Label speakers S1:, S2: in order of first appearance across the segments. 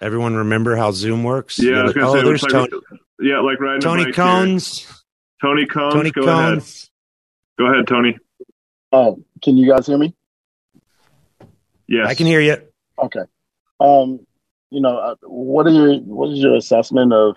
S1: Everyone remember how Zoom works?
S2: Yeah, I was
S1: Like,
S2: gonna
S1: oh,
S2: say,
S1: there's
S2: looks like
S1: Tony,
S2: yeah, like riding a
S1: Tony. Jones.
S2: Tony Jones,
S1: Tony
S2: go
S1: Jones.
S2: ahead. Go ahead, Tony.
S3: Oh, can you guys hear me?
S2: Yes,
S1: I can hear you.
S3: Okay. Um, you know, uh, what are your what is your assessment of,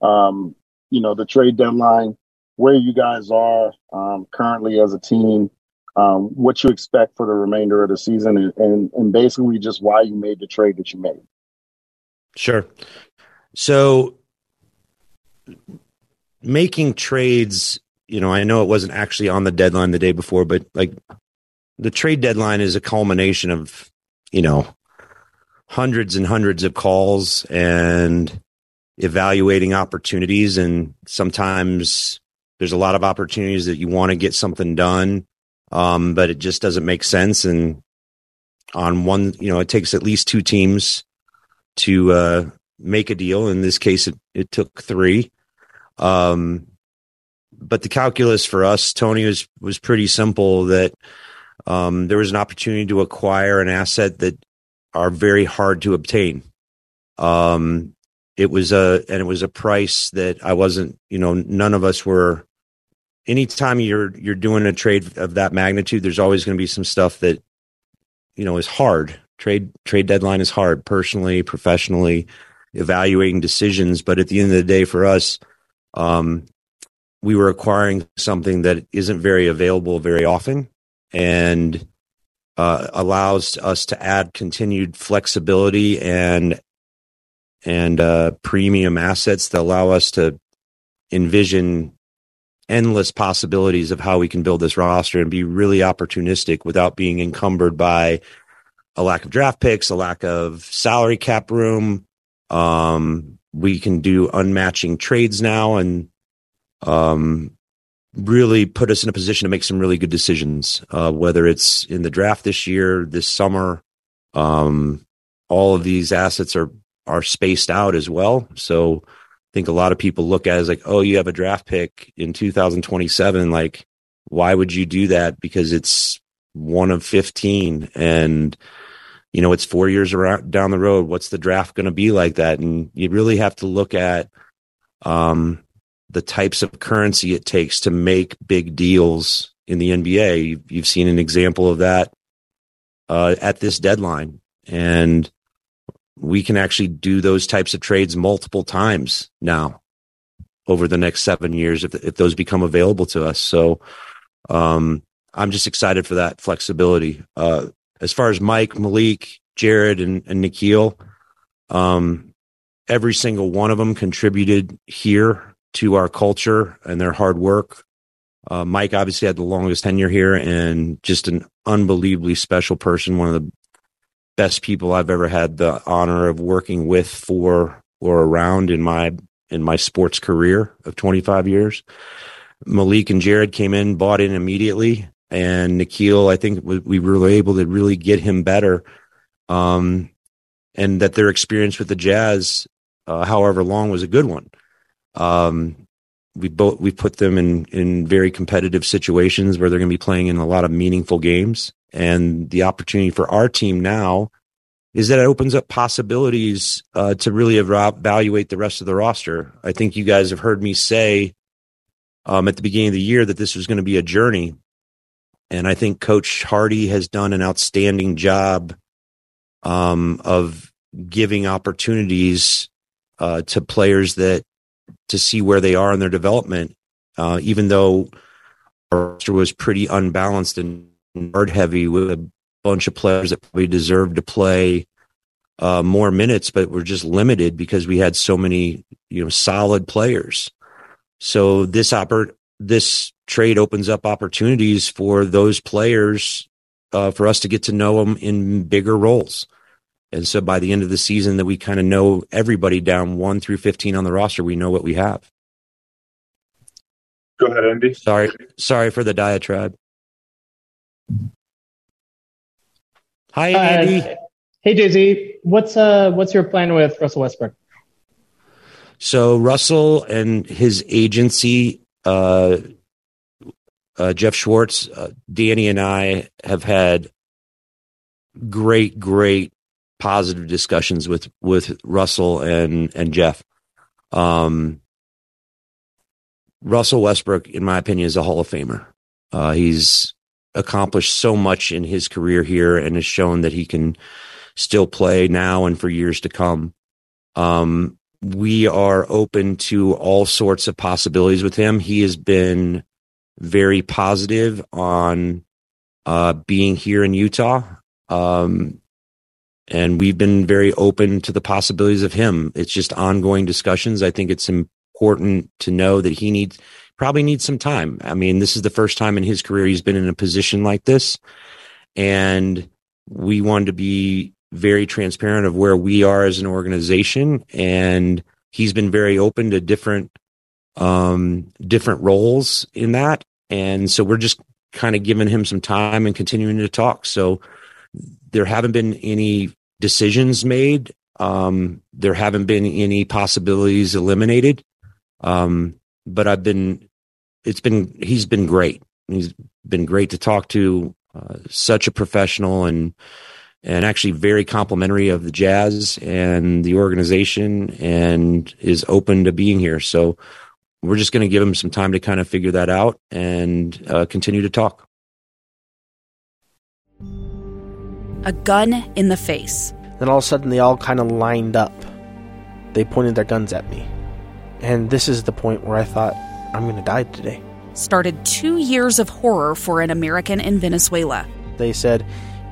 S3: um, you know, the trade deadline, where you guys are um, currently as a team, um, what you expect for the remainder of the season, and, and and basically just why you made the trade that you made.
S1: Sure. So making trades, you know, I know it wasn't actually on the deadline the day before, but like the trade deadline is a culmination of, you know, hundreds and hundreds of calls and evaluating opportunities. And sometimes there's a lot of opportunities that you want to get something done, um, but it just doesn't make sense. And on one, you know, it takes at least two teams to uh, make a deal. In this case, it, it took three. Um, but the calculus for us, Tony, was was pretty simple. That um, there was an opportunity to acquire an asset that are very hard to obtain. Um, it was a and it was a price that I wasn't. You know, none of us were. Anytime you're you're doing a trade of that magnitude, there's always going to be some stuff that you know is hard. Trade trade deadline is hard, personally, professionally, evaluating decisions. But at the end of the day, for us, um, we were acquiring something that isn't very available very often, and uh, allows us to add continued flexibility and and uh, premium assets that allow us to envision endless possibilities of how we can build this roster and be really opportunistic without being encumbered by a lack of draft picks, a lack of salary cap room. Um, we can do unmatching trades now and um, really put us in a position to make some really good decisions, uh, whether it's in the draft this year, this summer. Um, all of these assets are are spaced out as well. So I think a lot of people look at it as like, oh, you have a draft pick in 2027. Like, why would you do that? Because it's one of 15 and you know, it's four years around down the road. What's the draft going to be like that? And you really have to look at, um, the types of currency it takes to make big deals in the NBA. You've, you've seen an example of that, uh, at this deadline and we can actually do those types of trades multiple times now over the next seven years if, if those become available to us. So, um, I'm just excited for that flexibility. Uh, as far as Mike, Malik, Jared, and, and Nickeil, um, every single one of them contributed here to our culture and their hard work. Uh, Mike obviously had the longest tenure here and just an unbelievably special person, one of the best people I've ever had the honor of working with for or around in my in my sports career of 25 years. Malik and Jared came in, bought in immediately, and Nickeil, I think we, we were able to really get him better. Um, and that their experience with the Jazz, uh, however long, was a good one. Um, we both we put them in in very competitive situations where they're going to be playing in a lot of meaningful games, and the opportunity for our team now is that it opens up possibilities uh, to really evaluate the rest of the roster. I think you guys have heard me say um, at the beginning of the year that this was going to be a journey, and I think Coach Hardy has done an outstanding job um, of giving opportunities uh, to players that to see where they are in their development. Uh, even though our roster was pretty unbalanced and guard heavy with a bunch of players that probably deserved to play uh, more minutes, but were just limited because we had so many, you know, solid players. So this oppor- this trade opens up opportunities for those players uh, for us to get to know them in bigger roles. And so by the end of the season, that we kind of know everybody down one through fifteen on the roster, we know what we have.
S2: Go ahead, Andy.
S1: Sorry, sorry for the diatribe. Hi, Andy.
S4: Uh, hey, Jay Z. What's uh, what's your plan with Russell Westbrook?
S1: So Russell and his agency, uh, uh, Jeff Schwartz, uh, Danny, and I have had great, great positive discussions with with Russell and and Jeff. Um, Russell Westbrook, in my opinion, is a Hall of Famer. Uh, he's accomplished so much in his career here and has shown that he can still play now and for years to come. Um, we are open to all sorts of possibilities with him. He has been very positive on uh, being here in Utah. Um, and we've been very open to the possibilities of him. It's just ongoing discussions. I think it's important to know that he needs probably needs some time. I mean, this is the first time in his career he's been in a position like this, and we wanted to be very transparent of where we are as an organization. And he's been very open to different um, different roles in that, and so we're just kind of giving him some time and continuing to talk. So there haven't been any decisions made. Um, there haven't been any possibilities eliminated. Um, but I've been, it's been, he's been great. He's been great to talk to, uh, such a professional and, and actually very complimentary of the Jazz and the organization and is open to being here. So we're just going to give him some time to kind of figure that out and uh, continue to talk.
S5: A gun in the face.
S6: Then all of a sudden, they all kind of lined up. They pointed their guns at me. And this is the point where I thought, I'm going to die today.
S5: Started two years of horror for an American in Venezuela.
S6: They said,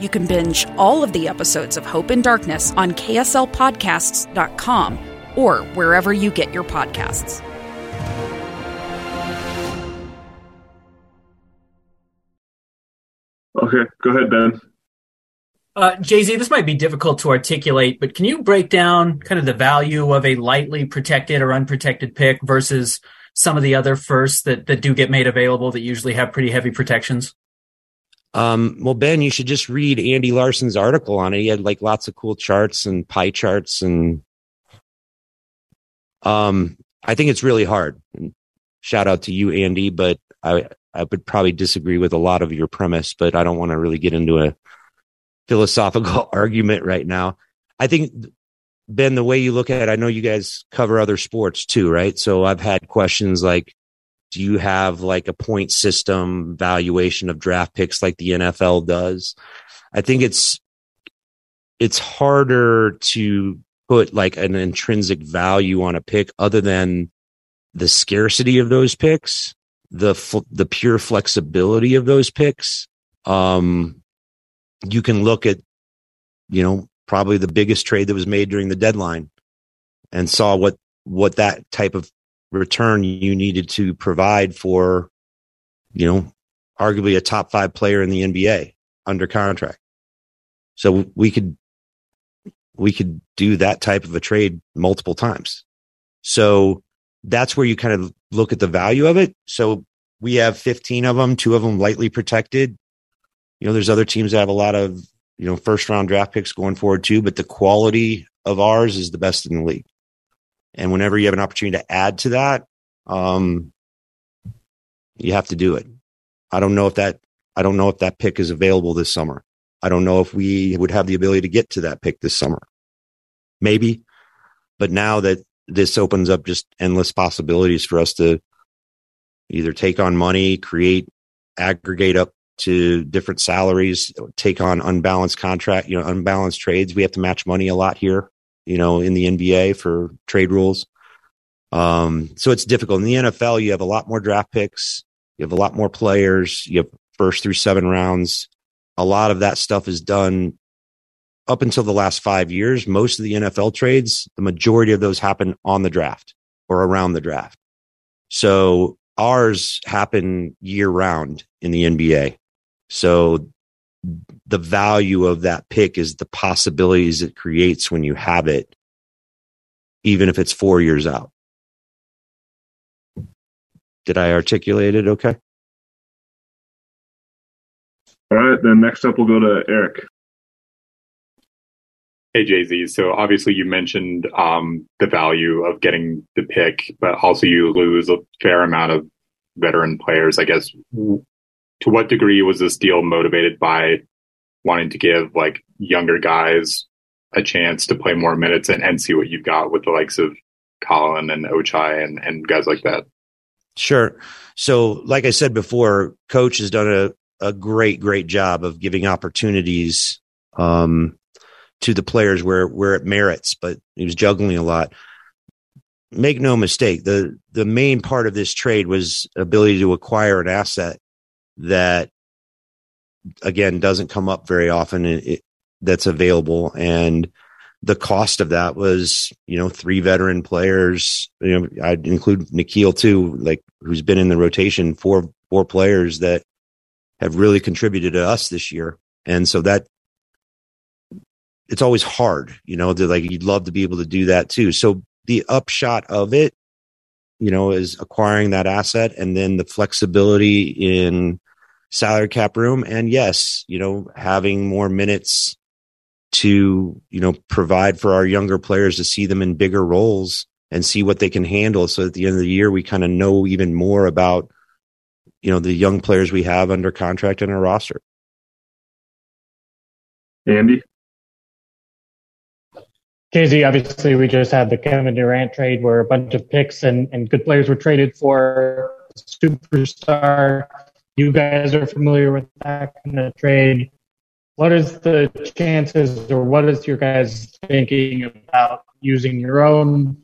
S5: You can binge all of the episodes of Hope and Darkness on KSLPodcasts.com or wherever you get your podcasts.
S2: Okay, go ahead, Ben.
S7: Uh, Jay Z, this might be difficult to articulate, but can you break down kind of the value of a lightly protected or unprotected pick versus some of the other firsts that, that do get made available that usually have pretty heavy protections?
S1: Um, well, Ben, you should just read Andy Larsen's article on it. He had like lots of cool charts and pie charts, and um, I think it's really hard. Shout out to you, Andy, but I I would probably disagree with a lot of your premise, but I don't want to really get into a philosophical argument right now. I think Ben, the way you look at it, I know you guys cover other sports too, right? So I've had questions like, do you have like a point system valuation of draft picks like the NFL does? I think it's, it's harder to put like an intrinsic value on a pick other than the scarcity of those picks, the, the pure flexibility of those picks. Um, you can look at, you know, probably the biggest trade that was made during the deadline and saw what, what that type of return you needed to provide for, you know, arguably a top five player in the NBA under contract. So we could, we could do that type of a trade multiple times. So that's where you kind of look at the value of it. So we have 15 of them, two of them lightly protected. You know, there's other teams that have a lot of, you know, first round draft picks going forward too, but the quality of ours is the best in the league. And whenever you have an opportunity to add to that, um, You have to do it. I don't know if that I don't know if that pick is available this summer. I don't know if we would have the ability to get to that pick this summer. Maybe, but now that this opens up just endless possibilities for us to either take on money, create, aggregate up to different salaries, take on unbalanced contract, you know, unbalanced trades. We have to match money a lot here, you know, in the NBA for trade rules. Um, so it's difficult. In the NFL, you have a lot more draft picks. You have a lot more players. You have first through seven rounds. A lot of that stuff is done up until the last five years. Most of the NFL trades, the majority of those happen on the draft or around the draft. So ours happen year round in the NBA. So the value of that pick is the possibilities it creates when you have it, even if it's four years out. Did I articulate it okay?
S2: All right, then next up we'll go to Eric.
S8: Hey, Jay Z. So obviously you mentioned um, the value of getting the pick, but also you lose a fair amount of veteran players. I guess to what degree was this deal motivated by wanting to give like younger guys a chance to play more minutes and, and see what you've got with the likes of Collin and Ochai and, and guys like that?
S1: Sure. So, like I said before, coach has done a, a great, great job of giving opportunities um, to the players where where it merits, but he was juggling a lot. Make no mistake, the the main part of this trade was ability to acquire an asset that again doesn't come up very often it, that's available. And the cost of that was you know three veteran players you know i'd include Nickeil too like who's been in the rotation four four players that have really contributed to us this year. And so that it's always hard you know to like you'd love to be able to do that too. So the upshot of it you know is acquiring that asset and then the flexibility in salary cap room. And yes, you know, having more minutes to, you know, provide for our younger players to see them in bigger roles and see what they can handle. So at the end of the year, we kind of know even more about, you know, the young players we have under contract in our roster.
S2: Andy?
S4: KZ, obviously, we just had the Kevin Durant trade where a bunch of picks and, and good players were traded for superstar you guys are familiar with that kind of trade. What is the chances, or what is your guys thinking about using your own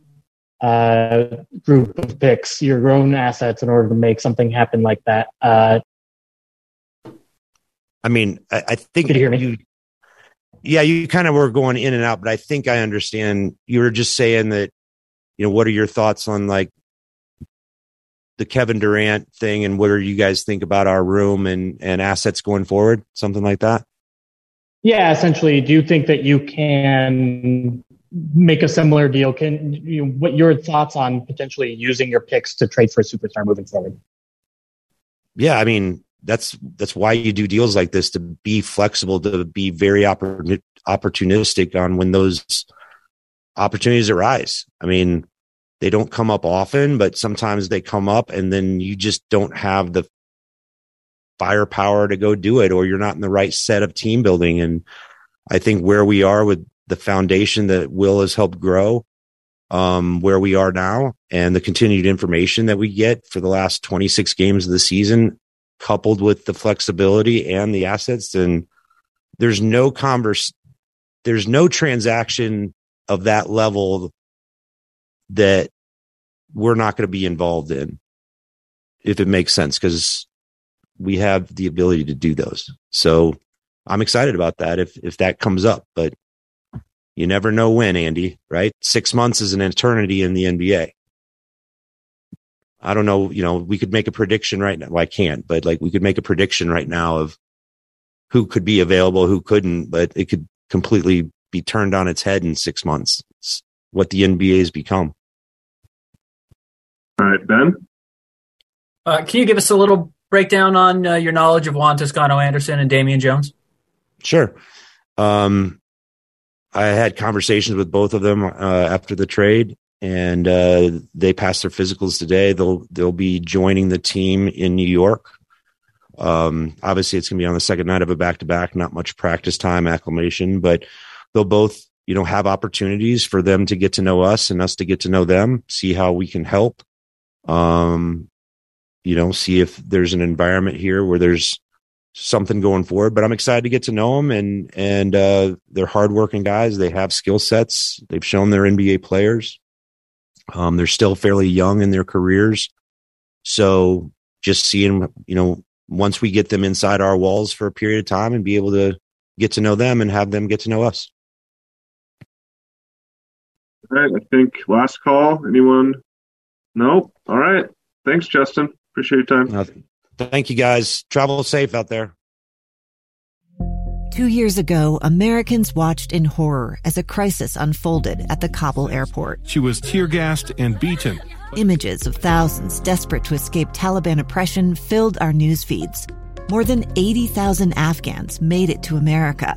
S4: uh, group of picks, your own assets, in order to make something happen like that? Uh,
S1: I mean, I, I think
S4: you,
S1: you yeah, you kind of were going in and out, but I think I understand. You were just saying that, you know, what are your thoughts on like the Kevin Durant thing and what do you guys think about our room and, and assets going forward? Something like that?
S4: Yeah, essentially. Do you think that you can make a similar deal? Can you, what your thoughts on potentially using your picks to trade for a superstar moving forward?
S1: Yeah, I mean, that's that's why you do deals like this to be flexible, to be very opportunistic on when those opportunities arise. I mean, they don't come up often, but sometimes they come up and then you just don't have the firepower to go do it or you're not in the right set of team building. And I think where we are with the foundation that Will has helped grow, um, where we are now and the continued information that we get for the last 26 games of the season, coupled with the flexibility and the assets. And there's no converse, there's no transaction of that level that we're not going to be involved in if it makes sense because we have the ability to do those. So I'm excited about that if if that comes up, but you never know when, Andy, right? 6 months is an eternity in the NBA. I don't know, you know, we could make a prediction right now. Well, I can't, but like we could make a prediction right now of who could be available, who couldn't, but it could completely be turned on its head in 6 months. It's what the NBA has become.
S2: All right, Ben.
S7: Uh, can you give us a little breakdown on uh, your knowledge of Juan Toscano Anderson and Damian Jones?
S1: Sure. Um, I had conversations with both of them uh, after the trade, and uh, they passed their physicals today. They'll they'll be joining the team in New York. Um, obviously, it's going to be on the second night of a back to back. Not much practice time, acclimation, but they'll both you know have opportunities for them to get to know us and us to get to know them. See how we can help. Um, you know, see if there's an environment here where there's something going forward. But I'm excited to get to know them, and and uh, they're hardworking guys. They have skill sets. They've shown they're NBA players. Um, they're still fairly young in their careers, so just seeing you know once we get them inside our walls for a period of time and be able to get to know them and have them get to know us.
S2: All right, I think last call. Anyone? No. All right. Thanks, Justin. Appreciate your time.
S1: Uh, thank you, guys. Travel safe out there.
S9: Two years ago, Americans watched in horror as a crisis unfolded at the Kabul airport.
S10: She was tear gassed and beaten.
S9: Images of thousands desperate to escape Taliban oppression filled our news feeds. More than 80,000 Afghans made it to America.